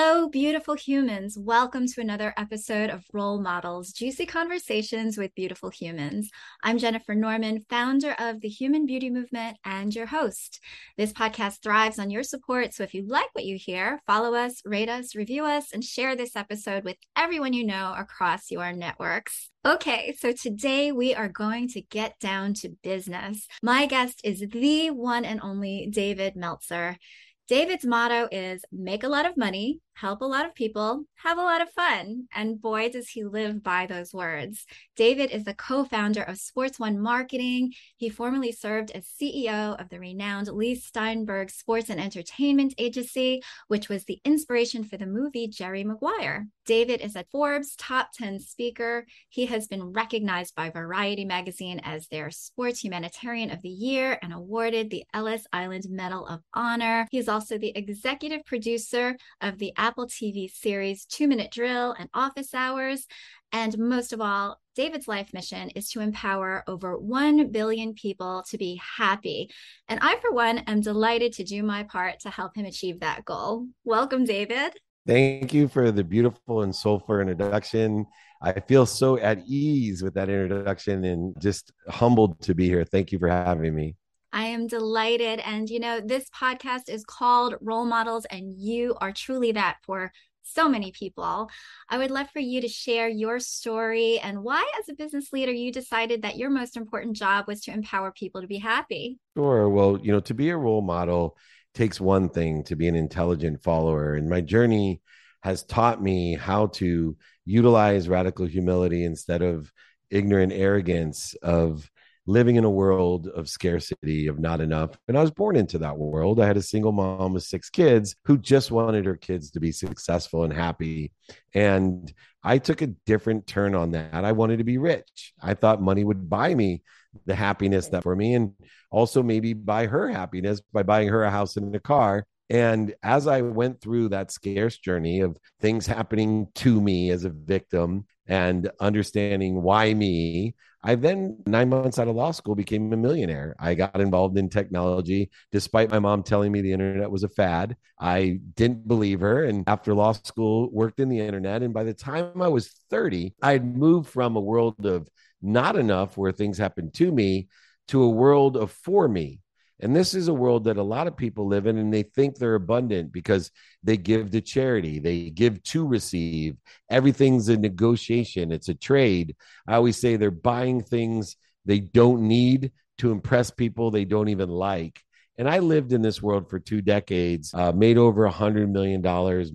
Hello, beautiful humans. Welcome to another episode of Role Models Juicy Conversations with Beautiful Humans. I'm Jennifer Norman, founder of the Human Beauty Movement and your host. This podcast thrives on your support. So if you like what you hear, follow us, rate us, review us, and share this episode with everyone you know across your networks. Okay, so today we are going to get down to business. My guest is the one and only David Meltzer. David's motto is make a lot of money, help a lot of people, have a lot of fun. And boy, does he live by those words. David is the co founder of Sports One Marketing. He formerly served as CEO of the renowned Leigh Steinberg Sports and Entertainment Agency, which was the inspiration for the movie Jerry Maguire. David is a Forbes top 10 speaker. He has been recognized by Variety magazine as their Sports Humanitarian of the Year and awarded the Ellis Island Medal of Honor. He's also the executive producer of the Apple TV series Two Minute Drill and Office Hours. And most of all, David's life mission is to empower over 1 billion people to be happy. And I, for one, am delighted to do my part to help him achieve that goal. Welcome, David. Thank you for the beautiful and soulful introduction. I feel so at ease with that introduction and just humbled to be here. Thank you for having me. I am delighted. And, you know, this podcast is called Role Models, and you are truly that for so many people. I would love for you to share your story and why, as a business leader, you decided that your most important job was to empower people to be happy. Sure. Well, you know, to be a role model takes one thing to be an intelligent follower. And my journey has taught me how to utilize radical humility instead of ignorant arrogance of living in a world of scarcity, of not enough. And I was born into that world. I had a single mom with six kids who just wanted her kids to be successful and happy. And I took a different turn on that. I wanted to be rich. I thought money would buy me the happiness that for me and also maybe buy her happiness by buying her a house and a car. And as I went through that scarce journey of things happening to me as a victim and understanding why me, I then, nine months out of law school, became a millionaire. I got involved in technology despite my mom telling me the internet was a fad. I didn't believe her. And after law school, worked in the internet. And by the time I was 30, I'd moved from a world of not enough where things happened to me to a world of for me and this is a world that a lot of people live in, and they think they're abundant because they give to charity, they give to receive. Everything's a negotiation, it's a trade. I always say they're buying things they don't need to impress people they don't even like. And I lived in this world for two decades, uh, made over a $100 million,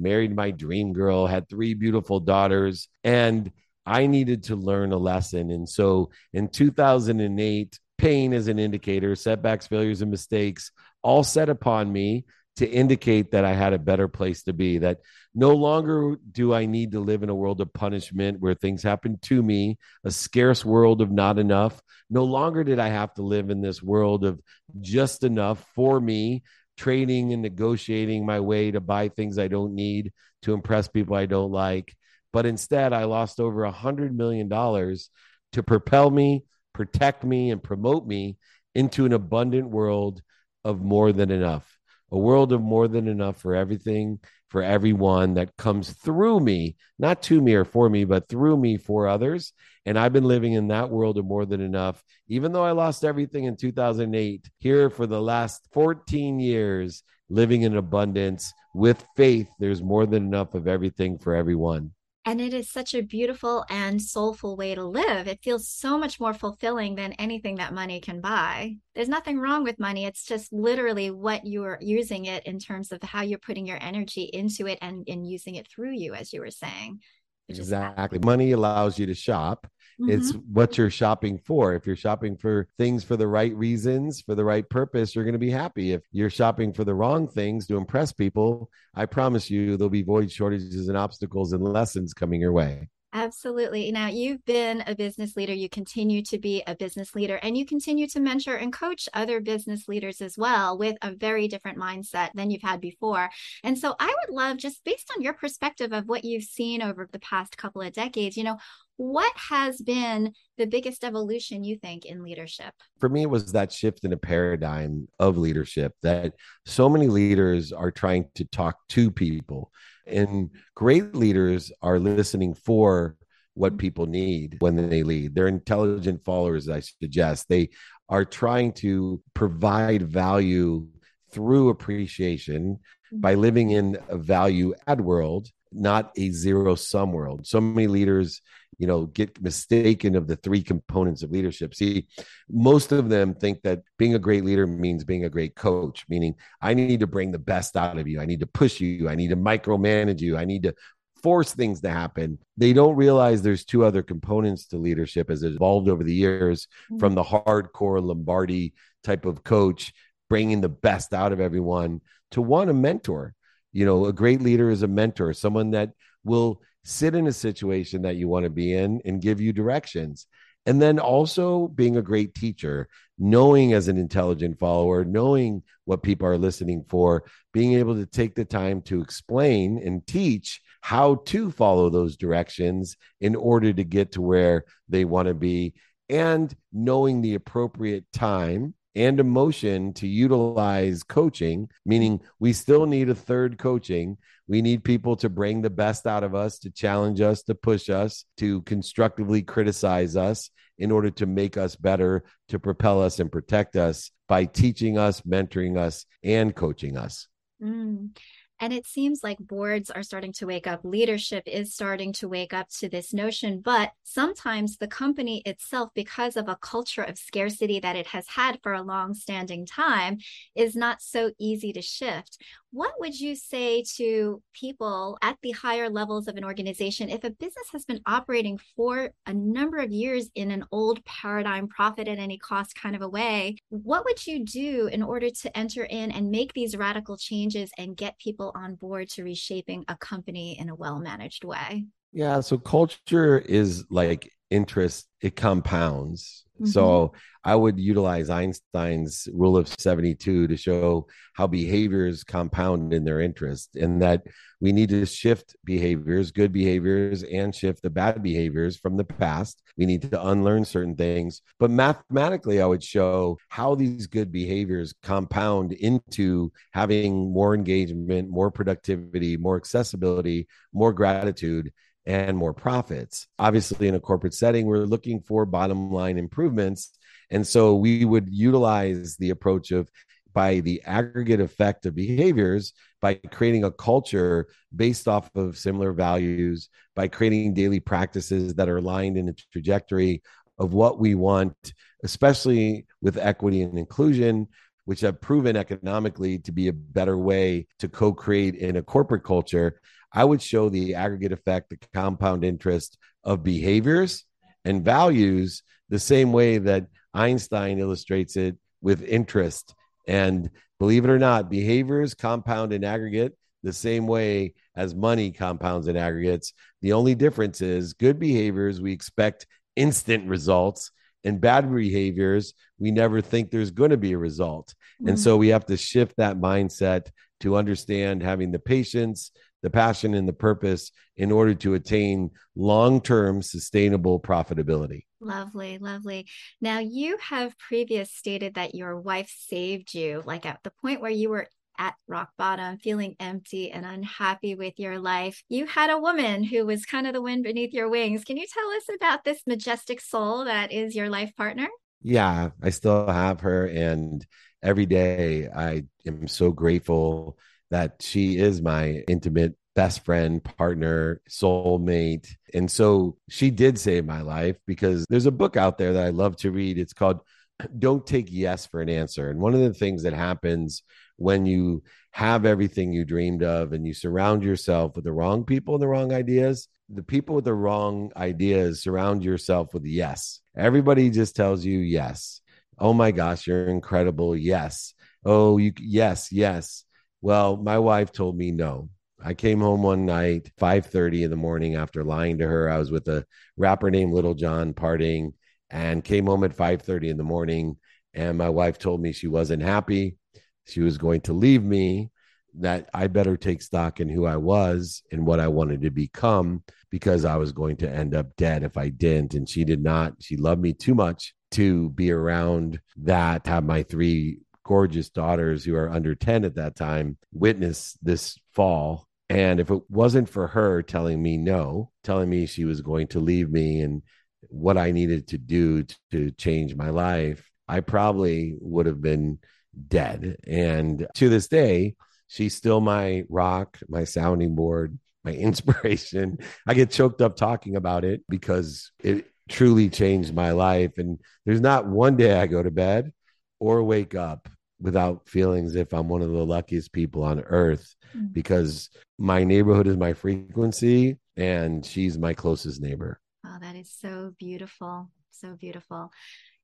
married my dream girl, had three beautiful daughters, and I needed to learn a lesson. And so in 2008, pain as an indicator, setbacks, failures, and mistakes all set upon me to indicate that I had a better place to be. That no longer do I need to live in a world of punishment where things happen to me, a scarce world of not enough. No longer did I have to live in this world of just enough for me, trading and negotiating my way to buy things I don't need to impress people I don't like. But instead, I lost over a hundred million dollars to propel me protect me and promote me into an abundant world of more than enough, a world of more than enough for everything, for everyone that comes through me, not to me or for me, but through me for others. And I've been living in that world of more than enough. Even though I lost everything in 2008, here for the last 14 years, living in abundance with faith, there's more than enough of everything for everyone. And it is such a beautiful and soulful way to live. It feels so much more fulfilling than anything that money can buy. There's nothing wrong with money. It's just literally what you're using it in terms of how you're putting your energy into it and, in using it through you, as you were saying. Exactly. Money allows you to shop. Mm-hmm. It's what you're shopping for. If you're shopping for things for the right reasons, for the right purpose, you're going to be happy. If you're shopping for the wrong things to impress people, I promise you there'll be void shortages and obstacles and lessons coming your way. Absolutely. Now, you've been a business leader, you continue to be a business leader, and you continue to mentor and coach other business leaders as well with a very different mindset than you've had before. And so, I would love, just based on your perspective of what you've seen over the past couple of decades, you know, What has been the biggest evolution you think in leadership? For me, it was that shift in a paradigm of leadership that so many leaders are trying to talk to people, and great leaders are listening for what mm-hmm. people need when they lead. They're intelligent followers, I suggest. They are trying to provide value through appreciation mm-hmm. by living in a value add world, not a zero sum world. So many leaders, you know, get mistaken of the three components of leadership. See, most of them think that being a great leader means being a great coach, meaning I need to bring the best out of you. I need to push you. I need to micromanage you. I need to force things to happen. They don't realize there's two other components to leadership as it evolved over the years mm-hmm. from the hardcore Lombardi type of coach, bringing the best out of everyone, to one, a mentor. You know, a great leader is a mentor, someone that will sit in a situation that you want to be in and give you directions. And then also being a great teacher, knowing as an intelligent follower, knowing what people are listening for, being able to take the time to explain and teach how to follow those directions in order to get to where they want to be and knowing the appropriate time and emotion to utilize coaching, meaning we still need a third coaching. We need people to bring the best out of us, to challenge us, to push us, to constructively criticize us in order to make us better, to propel us and protect us by teaching us, mentoring us, and coaching us. Mm. And it seems like boards are starting to wake up, leadership is starting to wake up to this notion. But sometimes the company itself, because of a culture of scarcity that it has had for a long standing time, is not so easy to shift. What would you say to people at the higher levels of an organization if a business has been operating for a number of years in an old paradigm, profit at any cost kind of a way? What would you do in order to enter in and make these radical changes and get people on board to reshaping a company in a well managed way? Yeah, so culture is like interest, it compounds. Mm-hmm. So I would utilize Einstein's rule of 72 to show how behaviors compound in their interest and that we need to shift behaviors, good behaviors, and shift the bad behaviors from the past. We need to unlearn certain things. But mathematically, I would show how these good behaviors compound into having more engagement, more productivity, more accessibility, more gratitude and more profits. Obviously, in a corporate setting, we're looking for bottom line improvements. And so we would utilize the approach of by the aggregate effect of behaviors by creating a culture based off of similar values, by creating daily practices that are aligned in a trajectory of what we want, especially with equity and inclusion, which have proven economically to be a better way to co create in a corporate culture. I would show the aggregate effect, the compound interest of behaviors and values the same way that Einstein illustrates it with interest. And believe it or not, behaviors compound in aggregate the same way as money compounds in aggregates. The only difference is good behaviors, we expect instant results, and bad behaviors, we never think there's going to be a result. Mm-hmm. And so we have to shift that mindset to understand having the patience, the passion and the purpose in order to attain long term sustainable profitability. Lovely, lovely. Now, you have previous stated that your wife saved you, like at the point where you were at rock bottom, feeling empty and unhappy with your life. You had a woman who was kind of the wind beneath your wings. Can you tell us about this majestic soul that is your life partner? Yeah, I still have her. And every day I am so grateful that she is my intimate best friend, partner, soulmate. And so she did save my life because there's a book out there that I love to read. It's called Don't Take Yes for an Answer. And one of the things that happens when you have everything you dreamed of and you surround yourself with the wrong people and the wrong ideas, the people with the wrong ideas surround yourself with yes. Everybody just tells you yes. Oh my gosh, you're incredible. Yes. Oh, you yes, yes. Well, my wife told me no. I came home one night, 5:30 in the morning after lying to her. I was with a rapper named Lil Jon partying and came home at 5:30 in the morning and my wife told me she wasn't happy. She was going to leave me that I better take stock in who I was and what I wanted to become because I was going to end up dead if I didn't. And she did not. She loved me too much to be around that, have my three gorgeous daughters who are under 10 at that time witness this fall. And if it wasn't for her telling me no, telling me she was going to leave me and what I needed to do to change my life, I probably would have been dead. And to this day, she's still my rock, my sounding board, my inspiration. I get choked up talking about it because it truly changed my life. And there's not one day I go to bed or wake up without feeling as if I'm one of the luckiest people on earth mm-hmm. because my neighborhood is my frequency and she's my closest neighbor. Oh, that is so beautiful. So beautiful.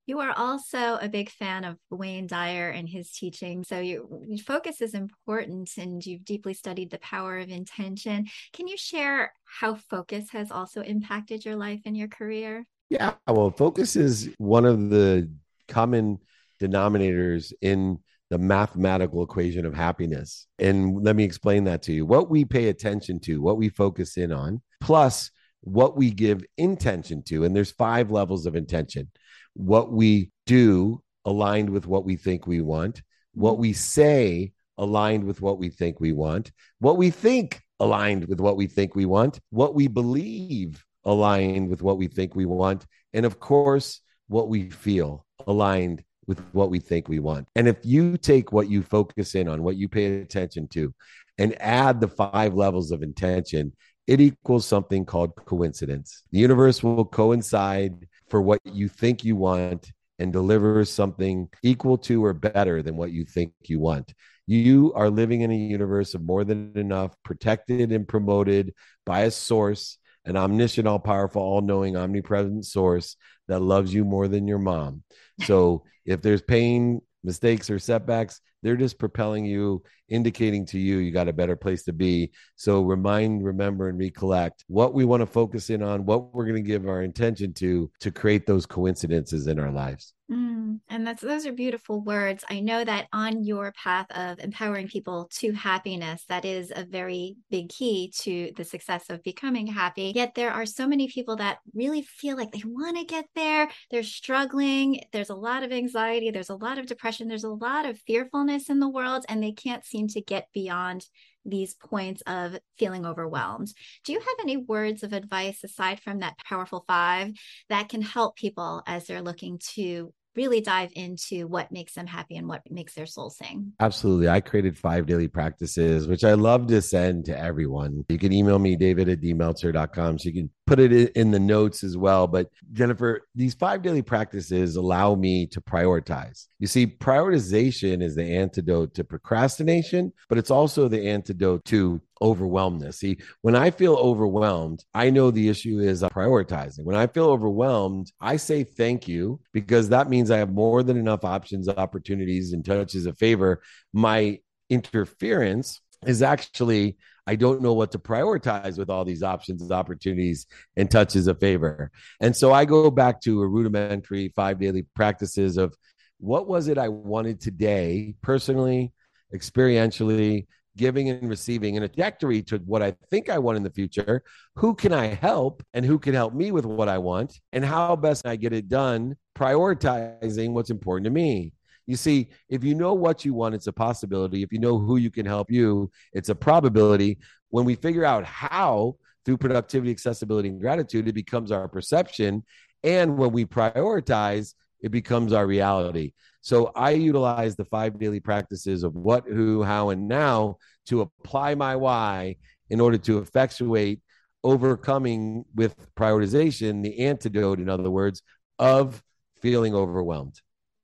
You are also a big fan of Wayne Dyer and his teaching. So your, your focus is important and you've deeply studied the power of intention. Can you share how focus has also impacted your life and your career? Yeah, well, focus is one of the common denominators in the mathematical equation of happiness. And let me explain that to you. What we pay attention to, what we focus in on, plus what we give intention to. And there's five levels of intention what we do aligned with what we think we want, what we say aligned with what we think we want, what we think aligned with what we think we want, what we believe aligned with what we think we want, and of course, what we feel aligned with what we think we want. And if you take what you focus in on, what you pay attention to, and add the five levels of intention, it equals something called coincidence. The universe will coincide for what you think you want and deliver something equal to or better than what you think you want. You are living in a universe of more than enough, protected and promoted by a source, an omniscient, all powerful, all knowing, omnipresent source that loves you more than your mom. So if there's pain, mistakes, or setbacks, they're just propelling you, indicating to you you got a better place to be. So remind, remember, and recollect what we want to focus in on, what we're going to give our intention to, to create those coincidences in our lives. Mm, and that's those are beautiful words. I know that on your path of empowering people to happiness, that is a very big key to the success of becoming happy. Yet there are so many people that really feel like they want to get there. They're struggling. There's a lot of anxiety. There's a lot of depression. There's a lot of fearfulness in the world, and they can't seem to get beyond these points of feeling overwhelmed. Do you have any words of advice aside from that powerful five that can help people as they're looking to really dive into what makes them happy and what makes their soul sing. Absolutely. I created five daily practices, which I love to send to everyone. You can email me, david at dmeltzer.com. So you can put it in the notes as well. But Jennifer, these five daily practices allow me to prioritize. You see, prioritization is the antidote to procrastination, but it's also the antidote to overwhelmedness. See, when I feel overwhelmed, I know the issue is prioritizing. When I feel overwhelmed, I say thank you because that means I have more than enough options, opportunities, and touches of favor. My interference is actually I don't know what to prioritize with all these options, opportunities, and touches of favor. And so I go back to a rudimentary five daily practices of what was it I wanted today, personally, experientially, giving and receiving, and a trajectory to what I think I want in the future. Who can I help, and who can help me with what I want, and how best I get it done, prioritizing what's important to me. You see, if you know what you want, it's a possibility. If you know who you can help you, it's a probability. When we figure out how through productivity, accessibility, and gratitude, it becomes our perception. And when we prioritize, it becomes our reality. So I utilize the five daily practices of what, who, how, and now to apply my why in order to effectuate overcoming with prioritization the antidote, in other words, of feeling overwhelmed.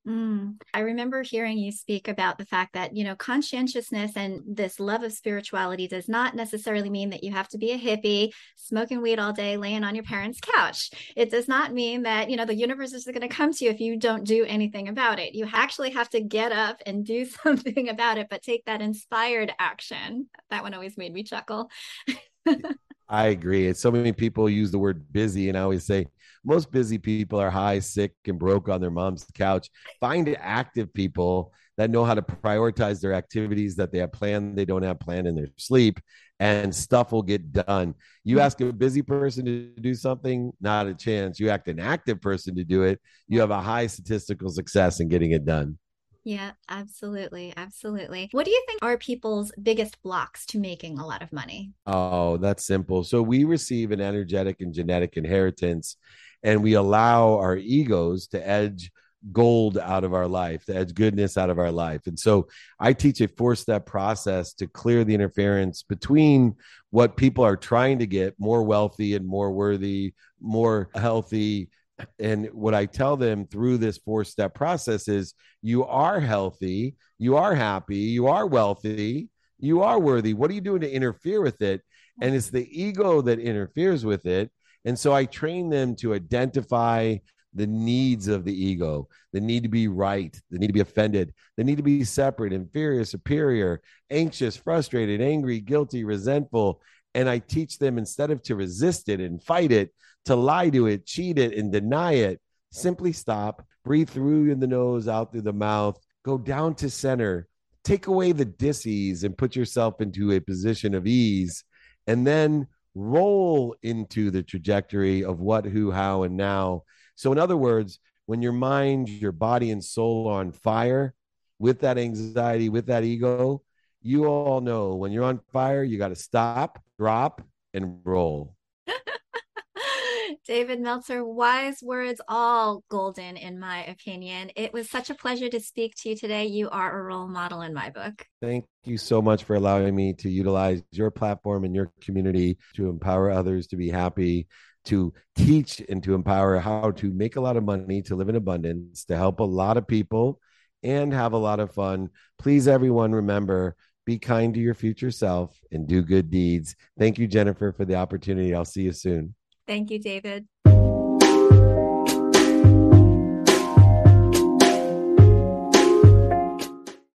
Mm. I remember hearing you speak about the fact that, you know, conscientiousness and this love of spirituality does not necessarily mean that you have to be a hippie, smoking weed all day, laying on your parents' couch. It does not mean that, you know, the universe is going to come to you if you don't do anything about it. You actually have to get up and do something about it, but take that inspired action. That one always made me chuckle. I agree. So many people use the word busy, and I always say most busy people are high, sick, and broke on their mom's couch. Find active people that know how to prioritize their activities that they have planned, they don't have planned in their sleep, and stuff will get done. You ask a busy person to do something, not a chance. You act an active person to do it, you have a high statistical success in getting it done. Yeah, absolutely. Absolutely. What do you think are people's biggest blocks to making a lot of money? Oh, that's simple. So we receive an energetic and genetic inheritance, and we allow our egos to edge gold out of our life, to edge goodness out of our life. And so I teach a four step process to clear the interference between what people are trying to get more wealthy and more worthy, more healthy. And what I tell them through this four step process is you are healthy, you are happy, you are wealthy, you are worthy. What are you doing to interfere with it? And it's the ego that interferes with it. And so I train them to identify the needs of the ego, the need to be right, the need to be offended, the need to be separate, inferior, superior, anxious, frustrated, angry, guilty, resentful. And I teach them instead of to resist it and fight it, to lie to it, cheat it, and deny it, simply stop, breathe through in the nose, out through the mouth, go down to center, take away the disease and put yourself into a position of ease, and then roll into the trajectory of what, who, how, and now so, in other words, when your mind, your body, and soul are on fire with that anxiety, with that ego, you all know when you're on fire, you got to stop, drop, and roll. David Meltzer, wise words, all golden, in my opinion. It was such a pleasure to speak to you today. You are a role model in my book. Thank you so much for allowing me to utilize your platform and your community to empower others to be happy to teach and to empower how to make a lot of money, to live in abundance, to help a lot of people and have a lot of fun. Please, everyone, remember be kind to your future self and do good deeds. Thank you, Jennifer, for the opportunity. I'll see you soon. Thank you, David.